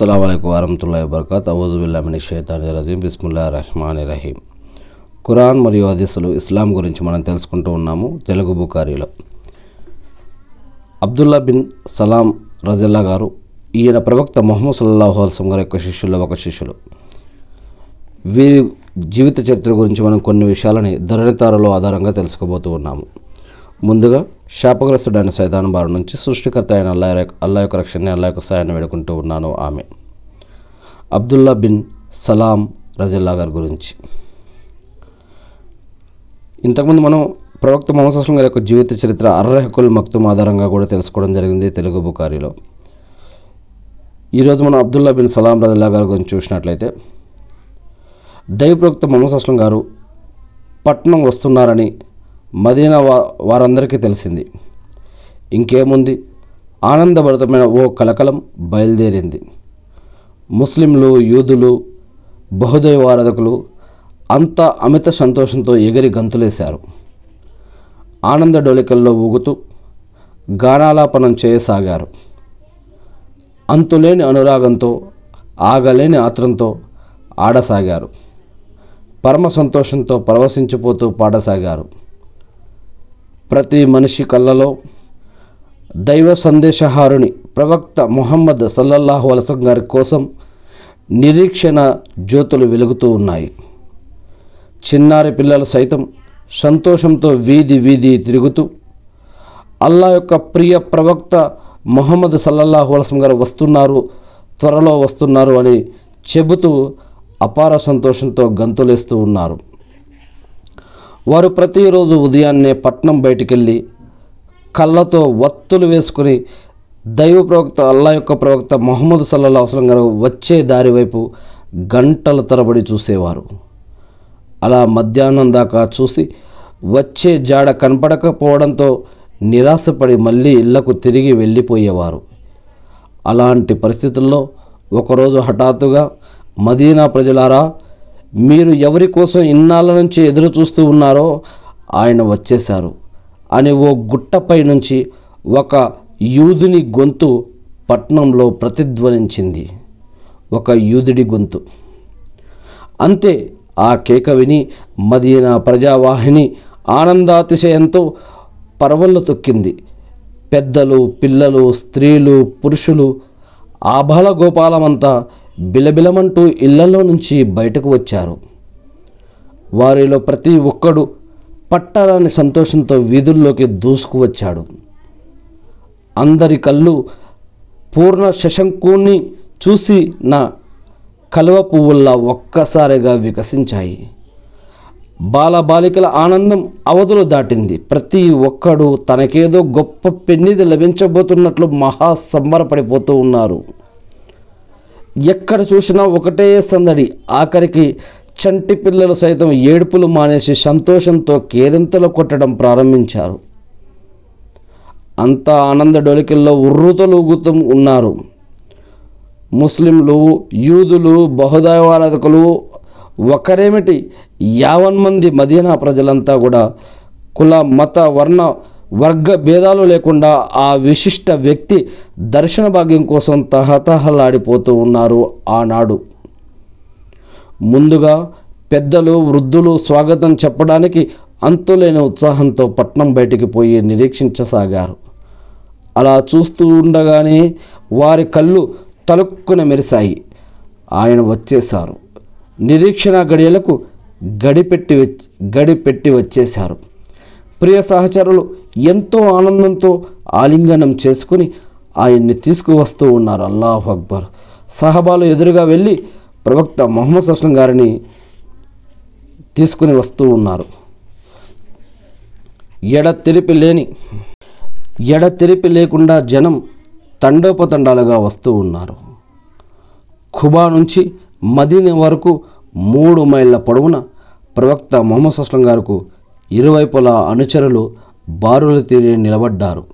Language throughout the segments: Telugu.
అస్సలం వరహతుల్లా వబర్కత్ అవుజుబుల్లామిని షేతాని రజీం బిస్ముల్లా రహమాని రహీం ఖురాన్ మరియు హదీసులు ఇస్లాం గురించి మనం తెలుసుకుంటూ ఉన్నాము. తెలుగు బుకారీలో అబ్దుల్లా బిన్ సలాం రజిల్లా గారు ఈయన ప్రవక్త మొహమ్మద్ సల్లాహు అల్సం గారి యొక్క శిష్యుల్లో ఒక శిష్యులు. వీరి జీవిత చరిత్ర గురించి మనం కొన్ని విషయాలని ధరణితారలో ఆధారంగా తెలుసుకోబోతూ ఉన్నాము. ముందుగా శాపగ్రస్తుడైన సైతాన్ బారి నుంచి సృష్టికర్త అయిన అల్లా అల్లా యొక్క రక్షణని అల్లా యొక్క సాయాన్ని వేడుకుంటూ ఉన్నాను. ఆమె అబ్దుల్లా బిన్ సలాం రజిల్లా గారి గురించి. ఇంతకుముందు మనం ప్రవక్త మమసం గారి యొక్క జీవిత చరిత్ర అర్రహకుల్ మక్తుమ్ ఆధారంగా కూడా తెలుసుకోవడం జరిగింది తెలుగు బుకారిలో ఈరోజు మనం అబ్దుల్లా బిన్ సలాం రజిల్లా గారి గురించి చూసినట్లయితే దైవ ప్రవక్త మమసం గారు పట్నం వస్తున్నారని మదీనా వా వారందరికీ తెలిసింది. ఇంకేముంది? ఆనందభరితమైన ఓ కలకలం బయలుదేరింది. ముస్లింలు యూదులు బహుదైవారాధకులు అంతా అమిత సంతోషంతో ఎగిరి గంతులేశారు. ఆనంద డోలికల్లో ఊగుతూ గానాలాపనం చేయసాగారు. అంతులేని అనురాగంతో ఆగలేని ఆత్రంతో ఆడసాగారు. పరమ సంతోషంతో పరవశించిపోతూ పాడసాగారు. ప్రతి మనిషి కళ్ళలో దైవ సందేశహారుని ప్రవక్త ముహమ్మద్ సల్లల్లాహు అలసం గారి కోసం నిరీక్షణ జ్యోతులు వెలుగుతూ ఉన్నాయి. చిన్నారి పిల్లలు సైతం సంతోషంతో వీధి వీధి తిరుగుతూ అల్లా యొక్క ప్రియ ప్రవక్త మొహమ్మద్ సల్లల్లాహు అలసం గారు వస్తున్నారు త్వరలో వస్తున్నారు అని చెబుతూ అపార సంతోషంతో గంతులేస్తూ ఉన్నారు. వారు ప్రతిరోజు ఉదయాన్నే పట్నం బయటికెళ్ళి కళ్ళతో వత్తులు వేసుకుని దైవ ప్రవక్త అల్లా యొక్క ప్రవక్త మొహమ్మద్ సల్లల్లా అవసరం గారు వచ్చే దారి వైపు గంటల తరబడి చూసేవారు. అలా మధ్యాహ్నం దాకా చూసి వచ్చే జాడ కనపడకపోవడంతో నిరాశపడి మళ్ళీ ఇళ్ళకు తిరిగి వెళ్ళిపోయేవారు. అలాంటి పరిస్థితుల్లో ఒకరోజు హఠాత్తుగా మదీనా ప్రజలారా మీరు ఎవరి కోసం ఇన్నాళ్ళ నుంచి ఎదురు చూస్తూ ఉన్నారో ఆయన వచ్చేశారు. అని ఓ గుట్టపై నుంచి ఒక యూదుని గొంతు పట్నంలో ప్రతిధ్వనించింది. ఒక యూదుడి గొంతు. అంతే ఆ కేక విని మదీనా ప్రజావాహిని ఆనందాతిశయంతో పరవళ్ళు తొక్కింది. పెద్దలు పిల్లలు స్త్రీలు పురుషులు ఆభాల గోపాలమంతా బిలబిలమంటూ ఇళ్ళలో నుంచి బయటకు వచ్చారు. వారిలో ప్రతి ఒక్కడు పట్టాలని సంతోషంతో వీధుల్లోకి దూసుకువచ్చాడు అందరి కళ్ళు పూర్ణ శశంకుని చూసి నా కలువ పువ్వుల్లా ఒక్కసారిగా వికసించాయి. బాలబాలికల ఆనందం అవధులు దాటింది. ప్రతి ఒక్కడు తనకేదో గొప్ప పెన్నిది లభించబోతున్నట్లు మహా సంబరపడిపోతూ ఉన్నారు. ఎక్కడ చూసినా ఒకటే సందడి. ఆఖరికి చంటి పిల్లలు సైతం ఏడుపులు మానేసి సంతోషంతో కేరింతలు కొట్టడం ప్రారంభించారు. అంతా ఆనంద డొలికల్లో ఉర్రుతలూగుతూ ఉన్నారు. ముస్లింలు యూదులు బహుదైవారాధకులు ఒకరేమిటి? యావన్ మంది మదీనా ప్రజలంతా కూడా కుల మత వర్ణ వర్గ భేదాలు లేకుండా ఆ విశిష్ట వ్యక్తి దర్శన భాగ్యం కోసం తహతహలాడిపోతూ ఉన్నారు ఆనాడు. ముందుగా పెద్దలు వృద్ధులు స్వాగతం చెప్పడానికి అంతులేని ఉత్సాహంతో పట్నం బయటికి పోయి నిరీక్షించసాగారు. అలా చూస్తూ ఉండగానే వారి కళ్ళు తలుక్కున మెరిశాయి. ఆయన వచ్చేశారు. నిరీక్షణ గడియలకు గడిపెట్టి వచ్చి గడిపెట్టి వచ్చేశారు. ప్రియ సహచరులు ఎంతో ఆనందంతో ఆలింగనం చేసుకుని ఆయన్ని తీసుకువస్తూ ఉన్నారు అల్లాహ్ అక్బర్. సహబాలు ఎదురుగా వెళ్ళి ప్రవక్త మొహమ్మద్ అస్లం గారిని తీసుకుని వస్తూ ఉన్నారు. ఎడతెరిపి లేని ఎడతెరిపి లేకుండా జనం తండోపతండాలుగా వస్తూ ఉన్నారు. ఖుబా నుంచి మదీన వరకు మూడు మైళ్ళ పొడవున ప్రవక్త మొహమ్మద్ అస్లం గారికి ఇరువైపులా అనుచరులు బారులు తీరి నిలబడ్డారు.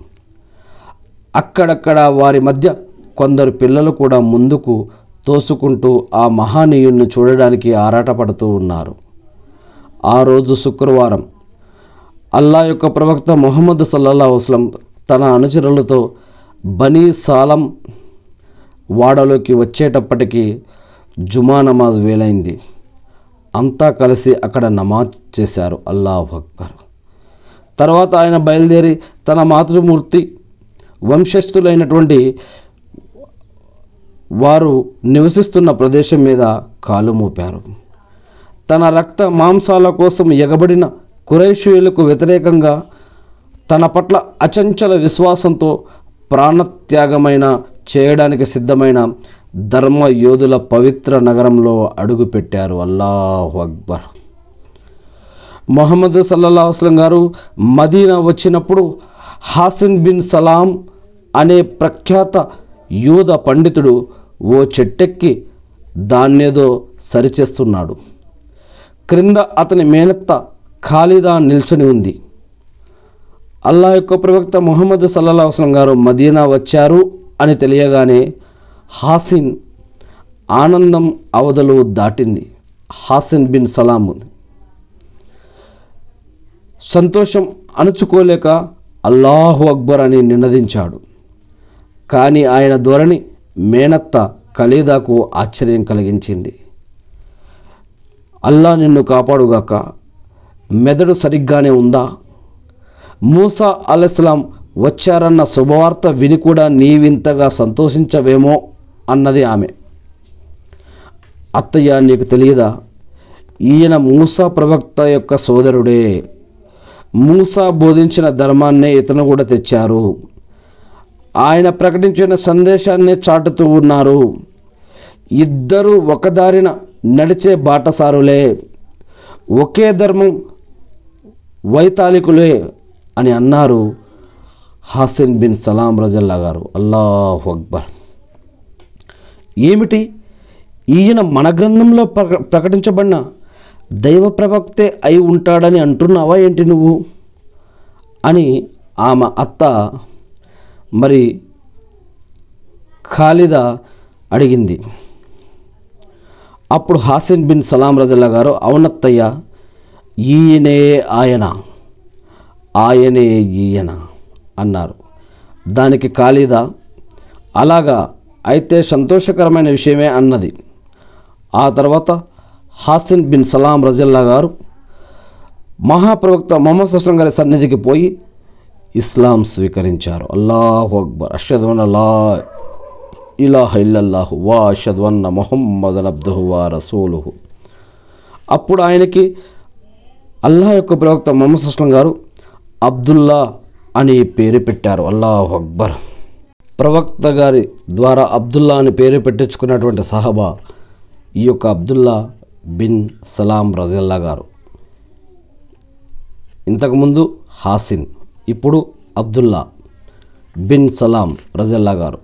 అక్కడక్కడ వారి మధ్య కొందరు పిల్లలు కూడా ముందుకు తోసుకుంటూ ఆ మహానీయుణ్ణి చూడడానికి ఆరాటపడుతూ ఉన్నారు. ఆ రోజు శుక్రవారం అల్లా యొక్క ప్రవక్త మొహమ్మద్ సల్లల్లా వస్లం తన అనుచరులతో బనీ సాలం వాడలోకి వచ్చేటప్పటికి జుమా నమాజ్ వేలైంది. అంతా కలిసి అక్కడ నమాజ్ చేశారు. అల్లాహ్ అక్బర్. తర్వాత ఆయన బయలుదేరి తన మాతృమూర్తి వంశస్థులైనటువంటి వారు నివసిస్తున్న ప్రదేశం మీద కాలు మోపారు. తన రక్త మాంసాల కోసం ఎగబడిన కురైషీయులకు వ్యతిరేకంగా తన పట్ల అచంచల విశ్వాసంతో ప్రాణత్యాగమైన చేయడానికి సిద్ధమైన ధర్మ యోధుల పవిత్ర నగరంలో అడుగుపెట్టారు అల్లాహు అక్బర్. మొహమ్మద్ సల్లల్లా అస్లం గారు మదీనా వచ్చినప్పుడు హాసిన్ బిన్ సలాం అనే ప్రఖ్యాత యూద పండితుడు ఓ చెట్టెక్కి దాన్నేదో సరిచేస్తున్నాడు. క్రింద అతని మేనత్త ఖాళీదా నిల్చొని ఉంది. అల్లా యొక్క ప్రవక్త ముహమ్మద్ సల్లా గారు మదీనా వచ్చారు అని తెలియగానే హాసిన్ ఆనందం అవధలు దాటింది. హాసిన్ బిన్ సలాం సంతోషం అణుచుకోలేక అల్లాహు అక్బర్ అని నినదించాడు. కానీ ఆయన ధోరణి మేనత్త ఖలీదాకు ఆశ్చర్యం కలిగించింది. అల్లా నిన్ను కాపాడుగాక మెదడు సరిగ్గానే ఉందా? మూసా అలెస్లాం వచ్చారన్న శుభవార్త విని కూడా నీవింతగా సంతోషించవేమో? అన్నది ఆమె. అత్తయ్య నీకు తెలియదా? ఈయన మూసా ప్రవక్త యొక్క సోదరుడే. మూసా బోధించిన ధర్మాన్నే ఇతను కూడా తెచ్చారు. ఆయన ప్రకటించిన సందేశాన్ని చాటుతూ ఉన్నారు. ఇద్దరు ఒకదారిన నడిచే బాటసారులే. ఒకే ధర్మం వైతాళికులే అని అన్నారు హాసిన్ బిన్ సలాం రజల్లా గారు. అల్లాహ్ అక్బర్. ఏమిటి? ఈయన మన గ్రంథంలో ప్రక ప్రకటించబడిన దైవ ప్రవక్తే అయి ఉంటాడని అంటున్నావా ఏంటి నువ్వు? అని ఆమె అత్త మరి ఖాలిద అడిగింది. అప్పుడు హాసిన్ బిన్ సలాం రజల్లా గారు అవునత్తయ్య ఈయనే ఆయన ఆయనే ఈయన అన్నారు. దానికి ఖాళీదా అలాగా అయితే సంతోషకరమైన విషయమే అన్నది. ఆ తర్వాత హాసిన్ బిన్ సలాం రజల్లా గారు మహాప్రవక్త మొహమ్మద్ అస్లం గారి సన్నిధికి పోయి ఇస్లాం స్వీకరించారు. అల్లాహ్ అక్బర్. అషద్వన్ అల్లా ఇలాహ ఇల్లల్లాహు వా అషద్వన్న మొహమ్మద్ అబ్దుహు వా రసూలుహు. అప్పుడు ఆయనకి అల్లాహ్ యొక్క ప్రవక్త మొహమ్మద్ అస్లం గారు అబ్దుల్లా అని పేరు పెట్టారు. అల్లాహ్ అక్బర్. ప్రవక్త గారి ద్వారా అబ్దుల్లా అని పేరు పెట్టించుకున్నటువంటి సహబా ఈ యొక్క అబ్దుల్లా బిన్ సలాం రజల్లా గారు. ఇంతకుముందు హాసిన్ ఇప్పుడు అబ్దుల్లా బిన్ సలాం రజల్లా గారు.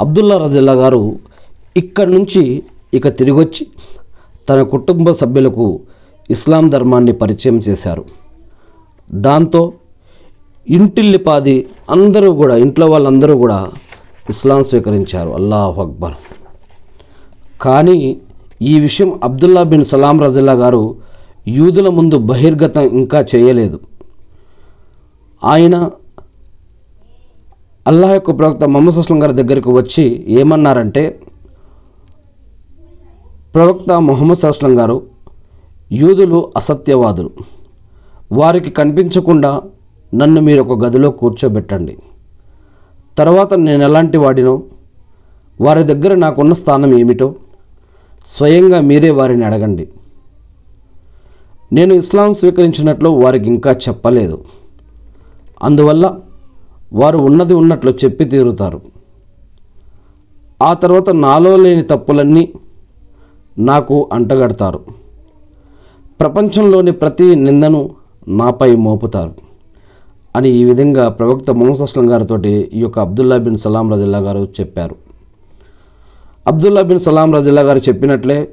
అబ్దుల్లా రజల్లా గారు ఇక్కడి నుంచి ఇక తిరిగొచ్చి తన కుటుంబ సభ్యులకు ఇస్లాం ధర్మాన్ని పరిచయం చేశారు. దాంతో ఇంటిల్లిపాది అందరూ కూడా ఇంట్లో వాళ్ళందరూ కూడా ఇస్లాం స్వీకరించారు. అల్లాహ్ అక్బర్. కానీ ఈ విషయం అబ్దుల్లా బిన్ సలాం రజిల్లా గారు యూదుల ముందు బహిర్గతం ఇంకా చేయలేదు. ఆయన అల్లాహ్ యొక్క ప్రవక్త మొహమ్మద్ అస్లం గారి దగ్గరికి వచ్చి ఏమన్నారంటే ప్రవక్త మొహమ్మద్ అస్లం గారు యూదులు అసత్యవాదులు. వారికి కనిపించకుండా నన్ను మీరు ఒక గదిలో కూర్చోబెట్టండి. తర్వాత నేను ఎలాంటి వాడినో వారి దగ్గర నాకున్న స్థానం ఏమిటో స్వయంగా మీరే వారిని అడగండి. నేను ఇస్లాం స్వీకరించినట్లు వారికి ఇంకా చెప్పలేదు. అందువల్ల వారు ఉన్నది ఉన్నట్లు చెప్పి తీరుతారు. ఆ తర్వాత నాలో లేని తప్పులన్నీ నాకు అంటగడతారు. ప్రపంచంలోని ప్రతి నిందను నాపై మోపుతారు. అని ఈ విధంగా ప్రవక్త మొహమ్మద్ అస్లం గారితో ఈ యొక్క అబ్దుల్లా బిన్ సలాం రజిల్లా గారు చెప్పారు. అబ్దుల్లా బిన్ సలాం రజిల్లా గారు చెప్పినట్లే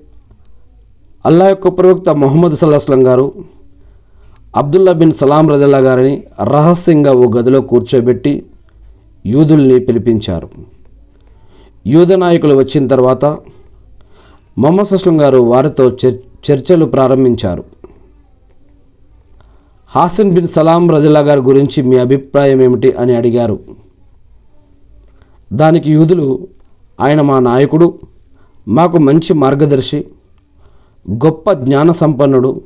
అల్లా యొక్క ప్రవక్త మొహమ్మద్ సల్లాహస్లం గారు అబ్దుల్లా బిన్ సలాం రజిల్లా గారిని రహస్యంగా ఓ గదిలో కూర్చోబెట్టి యూదుల్ని పిలిపించారు. యూద నాయకులు వచ్చిన తర్వాత మొహమ్మద్ అస్లం గారు వారితో చర్ చర్చలు ప్రారంభించారు. హాసిన్ బిన్ సలాం రజల్లా గారి గురించి మీ అభిప్రాయం ఏమిటి అని అడిగారు. దానికి యూదులు ఆయన మా నాయకుడు మాకు మంచి మార్గదర్శి గొప్ప జ్ఞాన సంపన్నుడు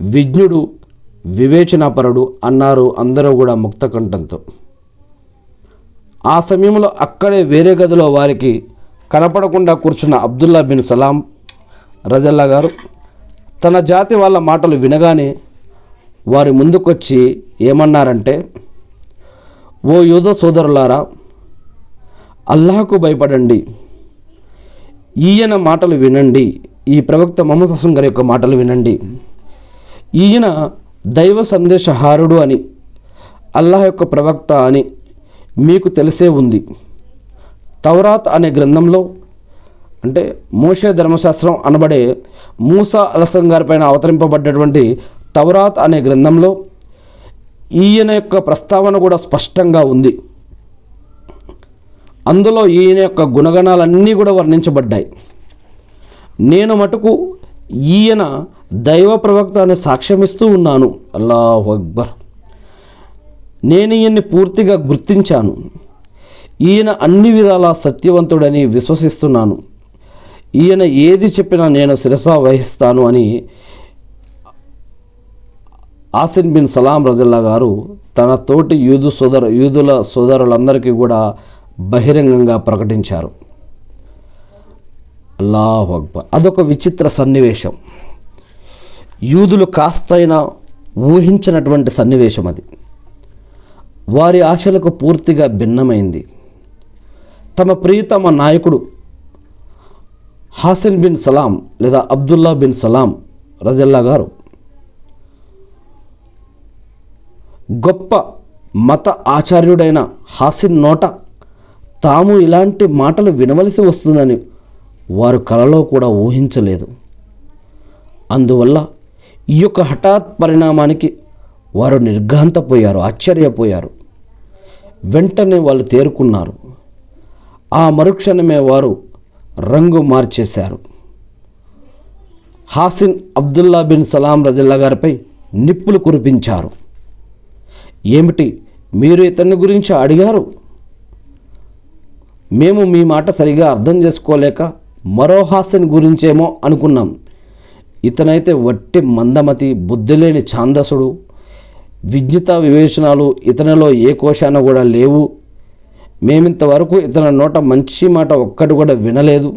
విజ్ఞుడు వివేచనాపరుడు అన్నారు అందరూ కూడా ముక్తకంఠంతో ఆ సమయంలో అక్కడే వేరే గదిలో వారికి కనపడకుండా కూర్చున్న అబ్దుల్లా బిన్ సలాం రజల్లా గారు తన జాతి వాళ్ళ మాటలు వినగానే వారి ముందుకొచ్చి ఏమన్నారంటే ఓ యూద సోదరులారా అల్లాహకు భయపడండి. ఈయన మాటలు వినండి. ఈ ప్రవక్త మొహమ్మద్ హసన్ గారి యొక్క మాటలు వినండి. ఈయన దైవ సందేశహారుడు అని అల్లాహ్ యొక్క ప్రవక్త అని మీకు తెలిసే ఉంది. తౌరాత్ అనే గ్రంథంలో అంటే మోషే ధర్మశాస్త్రం అనబడే మూసా అలసం గారిపైన అవతరింపబడ్డటువంటి తౌరాత్ అనే గ్రంథంలో ఈయన యొక్క ప్రస్తావన కూడా స్పష్టంగా ఉంది. అందులో ఈయన యొక్క గుణగణాలన్నీ కూడా వర్ణించబడ్డాయి. నేను మటుకు ఈయన దైవ ప్రవక్త అనే సాక్ష్యమిస్తూ ఉన్నాను. అల్లాహ్ అక్బర్. నేను ఈయన్ని పూర్తిగా గుర్తించాను. ఈయన అన్ని విధాల సత్యవంతుడని విశ్వసిస్తున్నాను. ఈయన ఏది చెప్పినా నేను శిరస వహిస్తాను అని ఆసిన్ బిన్ సలాం రజల్లా గారు తన తోటి యూదు సోదర యూదుల సోదరులందరికీ కూడా బహిరంగంగా ప్రకటించారు. అల్లాహు అక్బర్. అదొక విచిత్ర సన్నివేశం. యూదులు కాస్తైనా ఊహించినటువంటి సన్నివేశం అది. వారి ఆశలకు పూర్తిగా భిన్నమైంది. తమ ప్రియతమ నాయకుడు హాసిన్ బిన్ సలాం లేదా అబ్దుల్లా బిన్ సలాం రజల్లా గారు గొప్ప మత ఆచార్యుడైన హాసిన్ నోట తాము ఇలాంటి మాటలు వినవలసి వస్తుందని వారు కలలో కూడా ఊహించలేదు. అందువల్ల ఈ యొక్క హఠాత్ పరిణామానికి వారు నిర్ఘాంతపోయారు ఆశ్చర్యపోయారు. వెంటనే వాళ్ళు తేరుకున్నారు. ఆ మరుక్షణమే వారు రంగు మార్చేశారు. హాసిన్ అబ్దుల్లా బిన్ సలాం రజిల్లా గారిపై నిప్పులు కురిపించారు. ఏమిటి మీరు ఇతన్ని గురించి అడిగారు? మేము మీ మాట సరిగా అర్థం చేసుకోలేక మరో హాస్యం గురించేమో అనుకున్నాం. ఇతనైతే వట్టి మందమతి బుద్ధిలేని ఛాందసుడు. విజ్ఞత వివేచనాలు ఇతనిలో ఏ కోశాన కూడా లేవు. మేమింతవరకు ఇతని నోట మంచి మాట ఒక్కటి కూడా వినలేదు.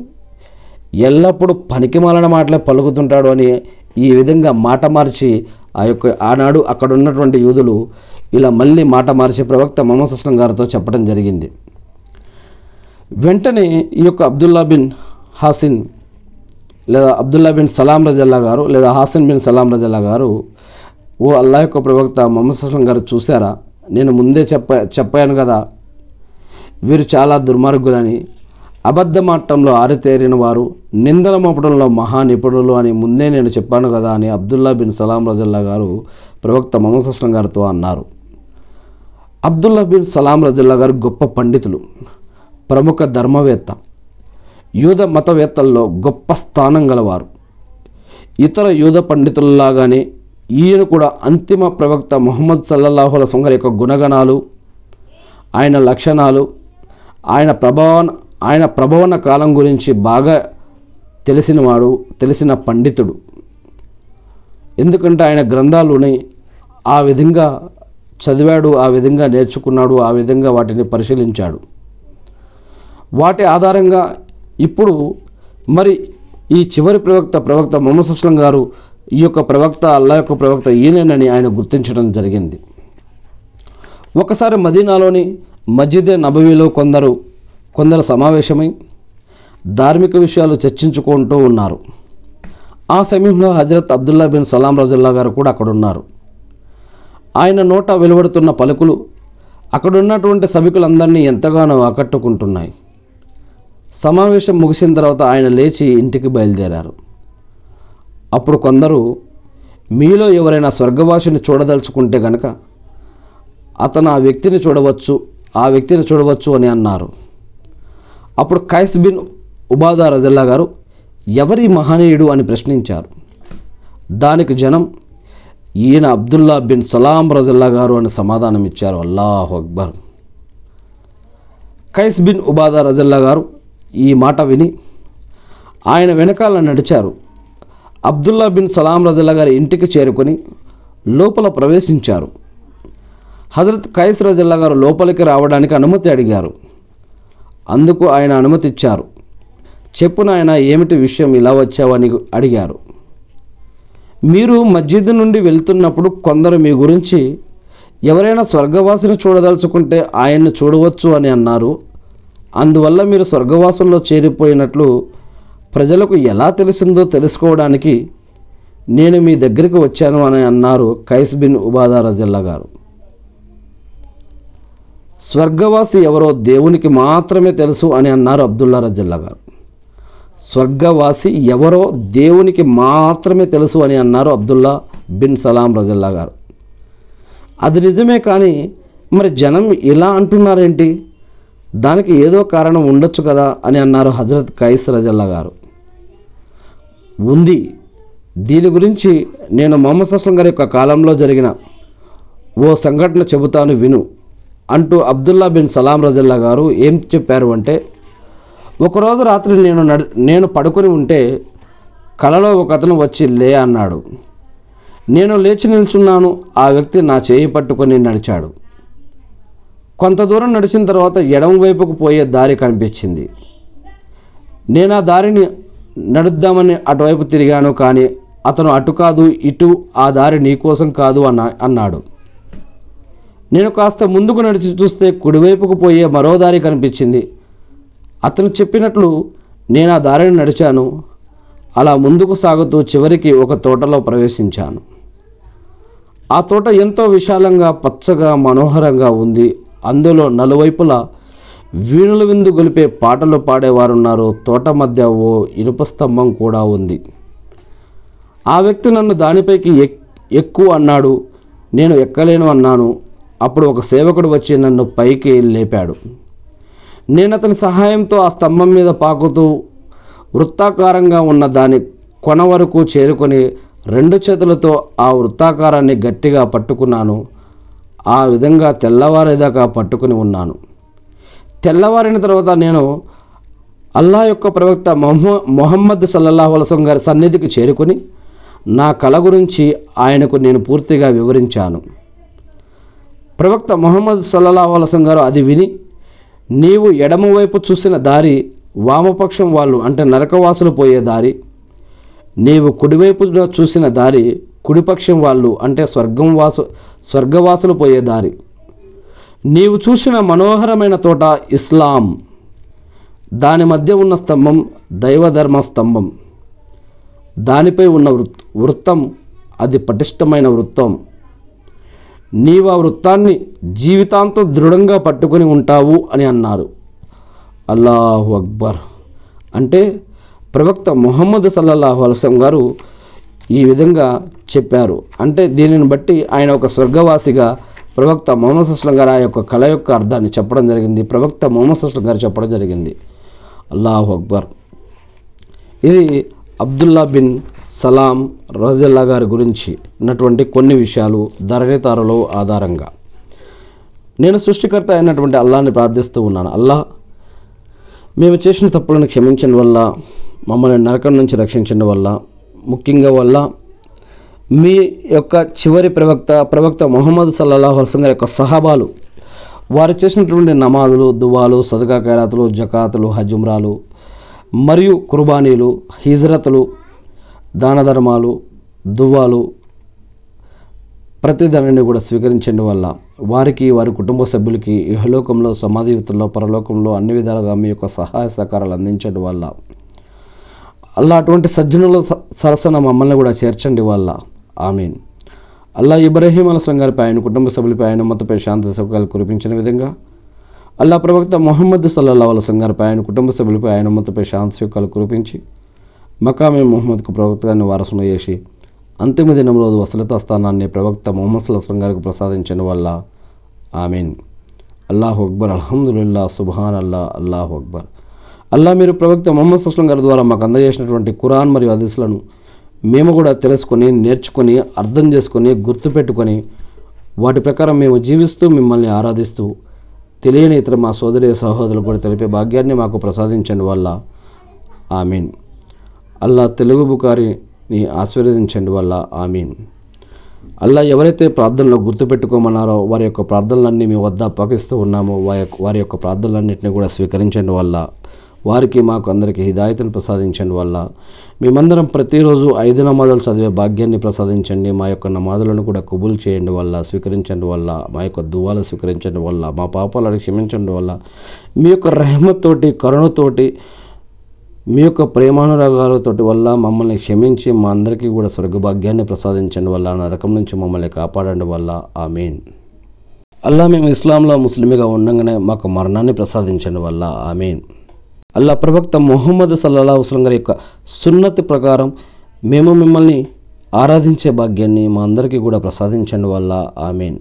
ఎల్లప్పుడూ పనికిమాలిన మాటలే పలుకుతుంటాడు అని ఈ విధంగా మాట మార్చి ఆ యొక్క ఆనాడు అక్కడ ఉన్నటువంటి యూదులు ఇలా మళ్ళీ మాట మార్చి ప్రవక్త మహమ్మద్ అస్లం గారితో చెప్పడం జరిగింది. వెంటనే ఈ యొక్క అబ్దుల్లా బిన్ హాసిన్ లేదా అబ్దుల్లా బిన్ సలాం రజల్లా గారు లేదా హాసిన్ బిన్ సలాం రజల్లా గారు ఓ అల్లా యొక్క ప్రవక్త మహమ్మద్ అస్లం గారు చూసారా నేను ముందే చెప్ప చెప్పాను కదా. వీరు చాలా దుర్మార్గులని. అబద్ధమాటంలో ఆరితేరిన వారు నిందల మోపడంలో మహా నిపుణులు అని ముందే నేను చెప్పాను కదా అని అబ్దుల్లా బిన్ సలాం రజల్లా గారు ప్రవక్త మొహమ్మద్ అస్లం గారితో అన్నారు. అబ్దుల్లా బిన్ సలాం రజుల్లా గారు గొప్ప పండితులు ప్రముఖ ధర్మవేత్త యూద మతవేత్తల్లో గొప్ప స్థానం గలవారు. ఇతర యూద పండితుల్లాగానే ఈయన కూడా అంతిమ ప్రవక్త ముహమ్మద్ సల్లల్లాహుల సొంగర్ యొక్క గుణగణాలు ఆయన లక్షణాలు ఆయన ప్రభావన ఆయన ప్రభవన కాలం గురించి బాగా తెలిసినవాడు తెలిసిన పండితుడు. ఎందుకంటే ఆయన గ్రంథాలుని ఆ విధంగా చదివాడు ఆ విధంగా నేర్చుకున్నాడు ఆ విధంగా వాటిని పరిశీలించాడు. వాటి ఆధారంగా ఇప్పుడు మరి ఈ చివరి ప్రవక్త ప్రవక్త మొహమ్మద్ సుస్లం గారు ఈ యొక్క ప్రవక్త అల్లా యొక్క ప్రవక్త ఈయనేనని ఆయన గుర్తించడం జరిగింది. ఒకసారి మదీనాలోని మస్జిద్ నబవీలో కొందరు కొందరు సమావేశమై ధార్మిక విషయాలు చర్చించుకుంటూ ఉన్నారు. ఆ సమయంలో హజరత్ అబ్దుల్లా బిన్ సలాం రజుల్లా గారు కూడా అక్కడ ఉన్నారు ఆయన నోట వెలువడుతున్న పలుకులు అక్కడున్నటువంటి సభికులందరినీ ఎంతగానో ఆకట్టుకుంటున్నాయి. సమావేశం ముగిసిన తర్వాత ఆయన లేచి ఇంటికి బయలుదేరారు. అప్పుడు కొందరు మీలో ఎవరైనా స్వర్గవాసిని చూడదలుచుకుంటే గనక అతను ఆ వ్యక్తిని చూడవచ్చు ఆ వ్యక్తిని చూడవచ్చు అని అన్నారు. అప్పుడు కైస్ బిన్ ఉబాదా రజల్లా గారు ఎవరి మహనీయుడు అని ప్రశ్నించారు. దానికి జనం ఈయన అబ్దుల్లా బిన్ సలాం రజల్లా గారు అని సమాధానం ఇచ్చారు. అల్లాహు అక్బర్. కైస్ బిన్ ఉబాదా రజల్లా గారు ఈ మాట విని ఆయన వెనకాల నడిచారు. అబ్దుల్లా బిన్ సలాం రజల్లా గారి ఇంటికి చేరుకొని లోపల ప్రవేశించారు. హజరత్ కైస్ రజల్లా గారు లోపలికి రావడానికి అనుమతి అడిగారు. అందుకు ఆయన అనుమతి ఇచ్చారు. చెప్పున ఆయన ఏమిటి విషయం? ఇలా వచ్చావని అడిగారు. మీరు మస్జిద్ నుండి వెళ్తున్నప్పుడు కొందరు మీ గురించి ఎవరైనా స్వర్గవాసిని చూడదలుచుకుంటే ఆయన్ని చూడవచ్చు అని అన్నారు. అందువల్ల మీరు స్వర్గవాసంలో చేరిపోయినట్లు ప్రజలకు ఎలా తెలిసిందో తెలుసుకోవడానికి నేను మీ దగ్గరికి వచ్చాను అని అన్నారు కైస్ బిన్ ఉబాదా రజల్లా గారు. స్వర్గవాసి ఎవరో దేవునికి మాత్రమే తెలుసు అని అన్నారు అబ్దుల్లా రజల్లా గారు. స్వర్గవాసి ఎవరో దేవునికి మాత్రమే తెలుసు అని అన్నారు అబ్దుల్లా బిన్ సలాం రజల్లా గారు. అది నిజమే కానీ మరి జనం ఇలా అంటున్నారేంటి? దానికి ఏదో కారణం ఉండొచ్చు కదా అని అన్నారు హజరత్ కైస్ రజల్లా గారు. ఉంది. దీని గురించి నేను మొహమ్మద్ సస్లం గారి యొక్క కాలంలో జరిగిన ఓ సంఘటన చెబుతాను విను. అంటూ అబ్దుల్లా బిన్ సలాం రజల్లా గారు ఏం చెప్పారు అంటే ఒకరోజు రాత్రి నేను నడు నేను పడుకొని ఉంటే కలలో ఒక అతను వచ్చి లే అన్నాడు. నేను లేచి నిల్చున్నాను. ఆ వ్యక్తి నా చేయి పట్టుకొని నడిచాడు. కొంత దూరం నడిచిన తర్వాత ఎడమ వైపుకు పోయే దారి కనిపించింది. నేను ఆ దారిని నడుద్దామని అటువైపు తిరిగాను కానీ అతను అటు కాదు ఇటు ఆ దారి నీకోసం కాదు అన్న అన్నాడు. నేను కాస్త ముందుకు నడిచి చూస్తే కుడివైపుకు పోయే మరో దారి కనిపించింది. అతను చెప్పినట్లు నేను ఆ దారిని నడిచాను. అలా ముందుకు సాగుతూ చివరికి ఒక తోటలో ప్రవేశించాను. ఆ తోట ఎంతో విశాలంగా పచ్చగా మనోహరంగా ఉంది. అందులో నలువైపులా వీణుల విందు గొలిపే పాటలు పాడేవారున్నారు. తోట మధ్య ఓ ఇనుప స్తంభం కూడా ఉంది. ఆ వ్యక్తి నన్ను దానిపైకి ఎక్ ఎక్కువ అన్నాడు. నేను ఎక్కలేను అన్నాను. అప్పుడు ఒక సేవకుడు వచ్చి నన్ను పైకి లేపాడు. నేను అతని సహాయంతో ఆ స్తంభం మీద పాకుతూ వృత్తాకారంగా ఉన్న దాని కొన వరకు చేరుకొని రెండు చేతులతో ఆ వృత్తాకారాన్ని గట్టిగా పట్టుకున్నాను. ఆ విధంగా తెల్లవారేదాకా పట్టుకుని ఉన్నాను. తెల్లవారిన తర్వాత నేను అల్లా యొక్క ప్రవక్త మొహమ్మ మొహమ్మద్ సల్లల్లాహు అలసం గారి సన్నిధికి చేరుకొని నా కళ గురించి ఆయనకు నేను పూర్తిగా వివరించాను. ప్రవక్త మొహమ్మద్ సల్లల్లాహు అలసం గారు అది విని నీవు ఎడమవైపు చూసిన దారి వామపక్షం వాళ్ళు అంటే నరకవాసులు పోయే దారి. నీవు కుడివైపు చూసిన దారి కుడిపక్షం వాళ్ళు అంటే స్వర్గం వాసు స్వర్గవాసులు పోయే దారి. నీవు చూసిన మనోహరమైన తోట ఇస్లాం. దాని మధ్య ఉన్న స్తంభం దైవధర్మ స్తంభం. దానిపై ఉన్న వృత్ వృత్తం అది పటిష్టమైన వృత్తం. నీవు ఆ వృత్తాన్ని జీవితాంతం దృఢంగా పట్టుకొని ఉంటావు అని అన్నారు. అల్లాహు అక్బర్. అంటే ప్రవక్త ముహమ్మద్ సల్లల్లాహు అలసం గారు ఈ విధంగా చెప్పారు. అంటే దీనిని బట్టి ఆయన ఒక స్వర్గవాసిగా ప్రవక్త మొహమ్మద్ అస్లం గారు ఆ యొక్క కళ యొక్క అర్థాన్ని చెప్పడం జరిగింది. ప్రవక్త మొహమ్మద్ అస్లం గారు చెప్పడం జరిగింది. అల్లాహు అక్బర్. ఇది అబ్దుల్లా బిన్ సలాం రజల్లా గారి గురించి ఉన్నటువంటి కొన్ని విషయాలు ధరణితారులో ఆధారంగా. నేను సృష్టికర్త అయినటువంటి అల్లాని ప్రార్థిస్తూ ఉన్నాను. అల్లా మేము చేసిన తప్పులను క్షమించడం వల్ల మమ్మల్ని నరకం నుంచి రక్షించడం వల్ల ముఖ్యంగా వల్ల మీ యొక్క చివరి ప్రవక్త ప్రవక్త మొహమ్మద్ సల్లాహు అల్సం గారి యొక్క సహాబాలు వారు చేసినటువంటి నమాజులు దువాలు సదకా ఖైరాతులు జకాతులు హజుమ్రాలు మరియు కుర్బానీలు హిజ్రతులు దాన ధర్మాలు దువ్వాలు ప్రతిదానిని కూడా స్వీకరించడం వల్ల వారికి వారి కుటుంబ సభ్యులకి ఇహలోకంలో సమాధియుతుల్లో పరలోకంలో అన్ని విధాలుగా మీ యొక్క సహాయ సహకారాలు అందించడం వల్ల అల్లా అటువంటి సజ్జనుల స- సరసన మమ్మల్ని కూడా చేర్చండి వల్ల. ఆమీన్. అల్లా ఇబ్రహీం అలసం గారిపై ఆయన కుటుంబ సభ్యులపై ఆయన మతపై శాంతి సౌకర్యాలు కురిపించిన విధంగా అల్లా ప్రవక్త మొహమ్మద్ సల్లల్లా అలసం గారిపై ఆయన కుటుంబ సభ్యులపై ఆయన ఉమ్మతపై శాంతి సౌకర్యాలు కురిపించి మకామే మొహమ్మద్కు ప్రవక్తగాన్ని వారసును చేసి అంతిమ దినంలో వసలత స్థానాన్ని ప్రవక్త మొహమ్మద్ సల్లాహం గారికి ప్రసాదించడం వల్ల ఆమెన్. అల్లాహు అక్బర్ అల్హమ్దుల్లా సుబాన్ అల్లా అల్లాహు అక్బర్. అల్లా మీరు ప్రవక్త మొహమ్మద్ సుస్లం గారి ద్వారా మాకు అందజేసినటువంటి ఖురాన్ మరియు హదీస్లను మేము కూడా తెలుసుకొని నేర్చుకొని అర్థం చేసుకొని గుర్తుపెట్టుకొని వాటి ప్రకారం మేము జీవిస్తూ మిమ్మల్ని ఆరాధిస్తూ తెలియని ఇతర మా సోదరి సహోదరులు కూడా తెలిపే భాగ్యాన్ని మాకు ప్రసాదించండి వల్ల. ఆమీన్. అల్లా తెలుగు బుకారిని ఆశీర్వదించండి వల్ల. ఆమీన్. అల్లా ఎవరైతే ప్రార్థనలో గుర్తుపెట్టుకోమన్నారో వారి యొక్క ప్రార్థనలన్నీ మీ వద్ద అప్పగిస్తూ ఉన్నామో. వారి యొక్క వారి యొక్క ప్రార్థనలన్నింటినీ కూడా స్వీకరించండి వల్ల. వారికి మాకు అందరికీ హిదాయతను ప్రసాదించండి వల్ల. మేమందరం ప్రతిరోజు ఐదు నమాజాలు చదివే భాగ్యాన్ని ప్రసాదించండి. మా యొక్క నమాజులను కూడా కబుల్ చేయండి వల్ల స్వీకరించండి వల్ల మా యొక్క దువాలు స్వీకరించండి వల్ల మా పాపాలను క్షమించండి వల్ల. మీ యొక్క రెహమతోటి కరుణతోటి మీ యొక్క ప్రేమానురాగాలతోటి వల్ల మమ్మల్ని క్షమించి మా అందరికీ కూడా స్వర్గభాగ్యాన్ని ప్రసాదించండి వల్ల నరకం నుంచి మమ్మల్ని కాపాడండి వల్ల. ఆ మీన్ అల్లా మేము ఇస్లాంలో ముస్లింగా ఉండగానే మాకు మరణాన్ని ప్రసాదించండి వల్ల. ఆ మీన్ అల్లా ప్రవక్త మొహమ్మద్ సల్లా వసలం గారి యొక్క సున్నతి ప్రకారం మేము మిమ్మల్ని ఆరాధించే భాగ్యాన్ని మా అందరికీ కూడా ప్రసాదించండి వల్ల. ఆమీన్.